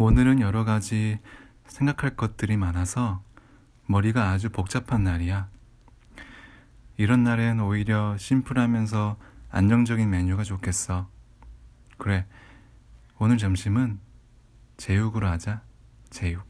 오늘은 여러 가지 생각할 것들이 많아서 머리가 아주 복잡한 날이야. 이런 날엔 오히려 심플하면서 안정적인 메뉴가 좋겠어. 그래, 오늘 점심은 제육으로 하자, 제육.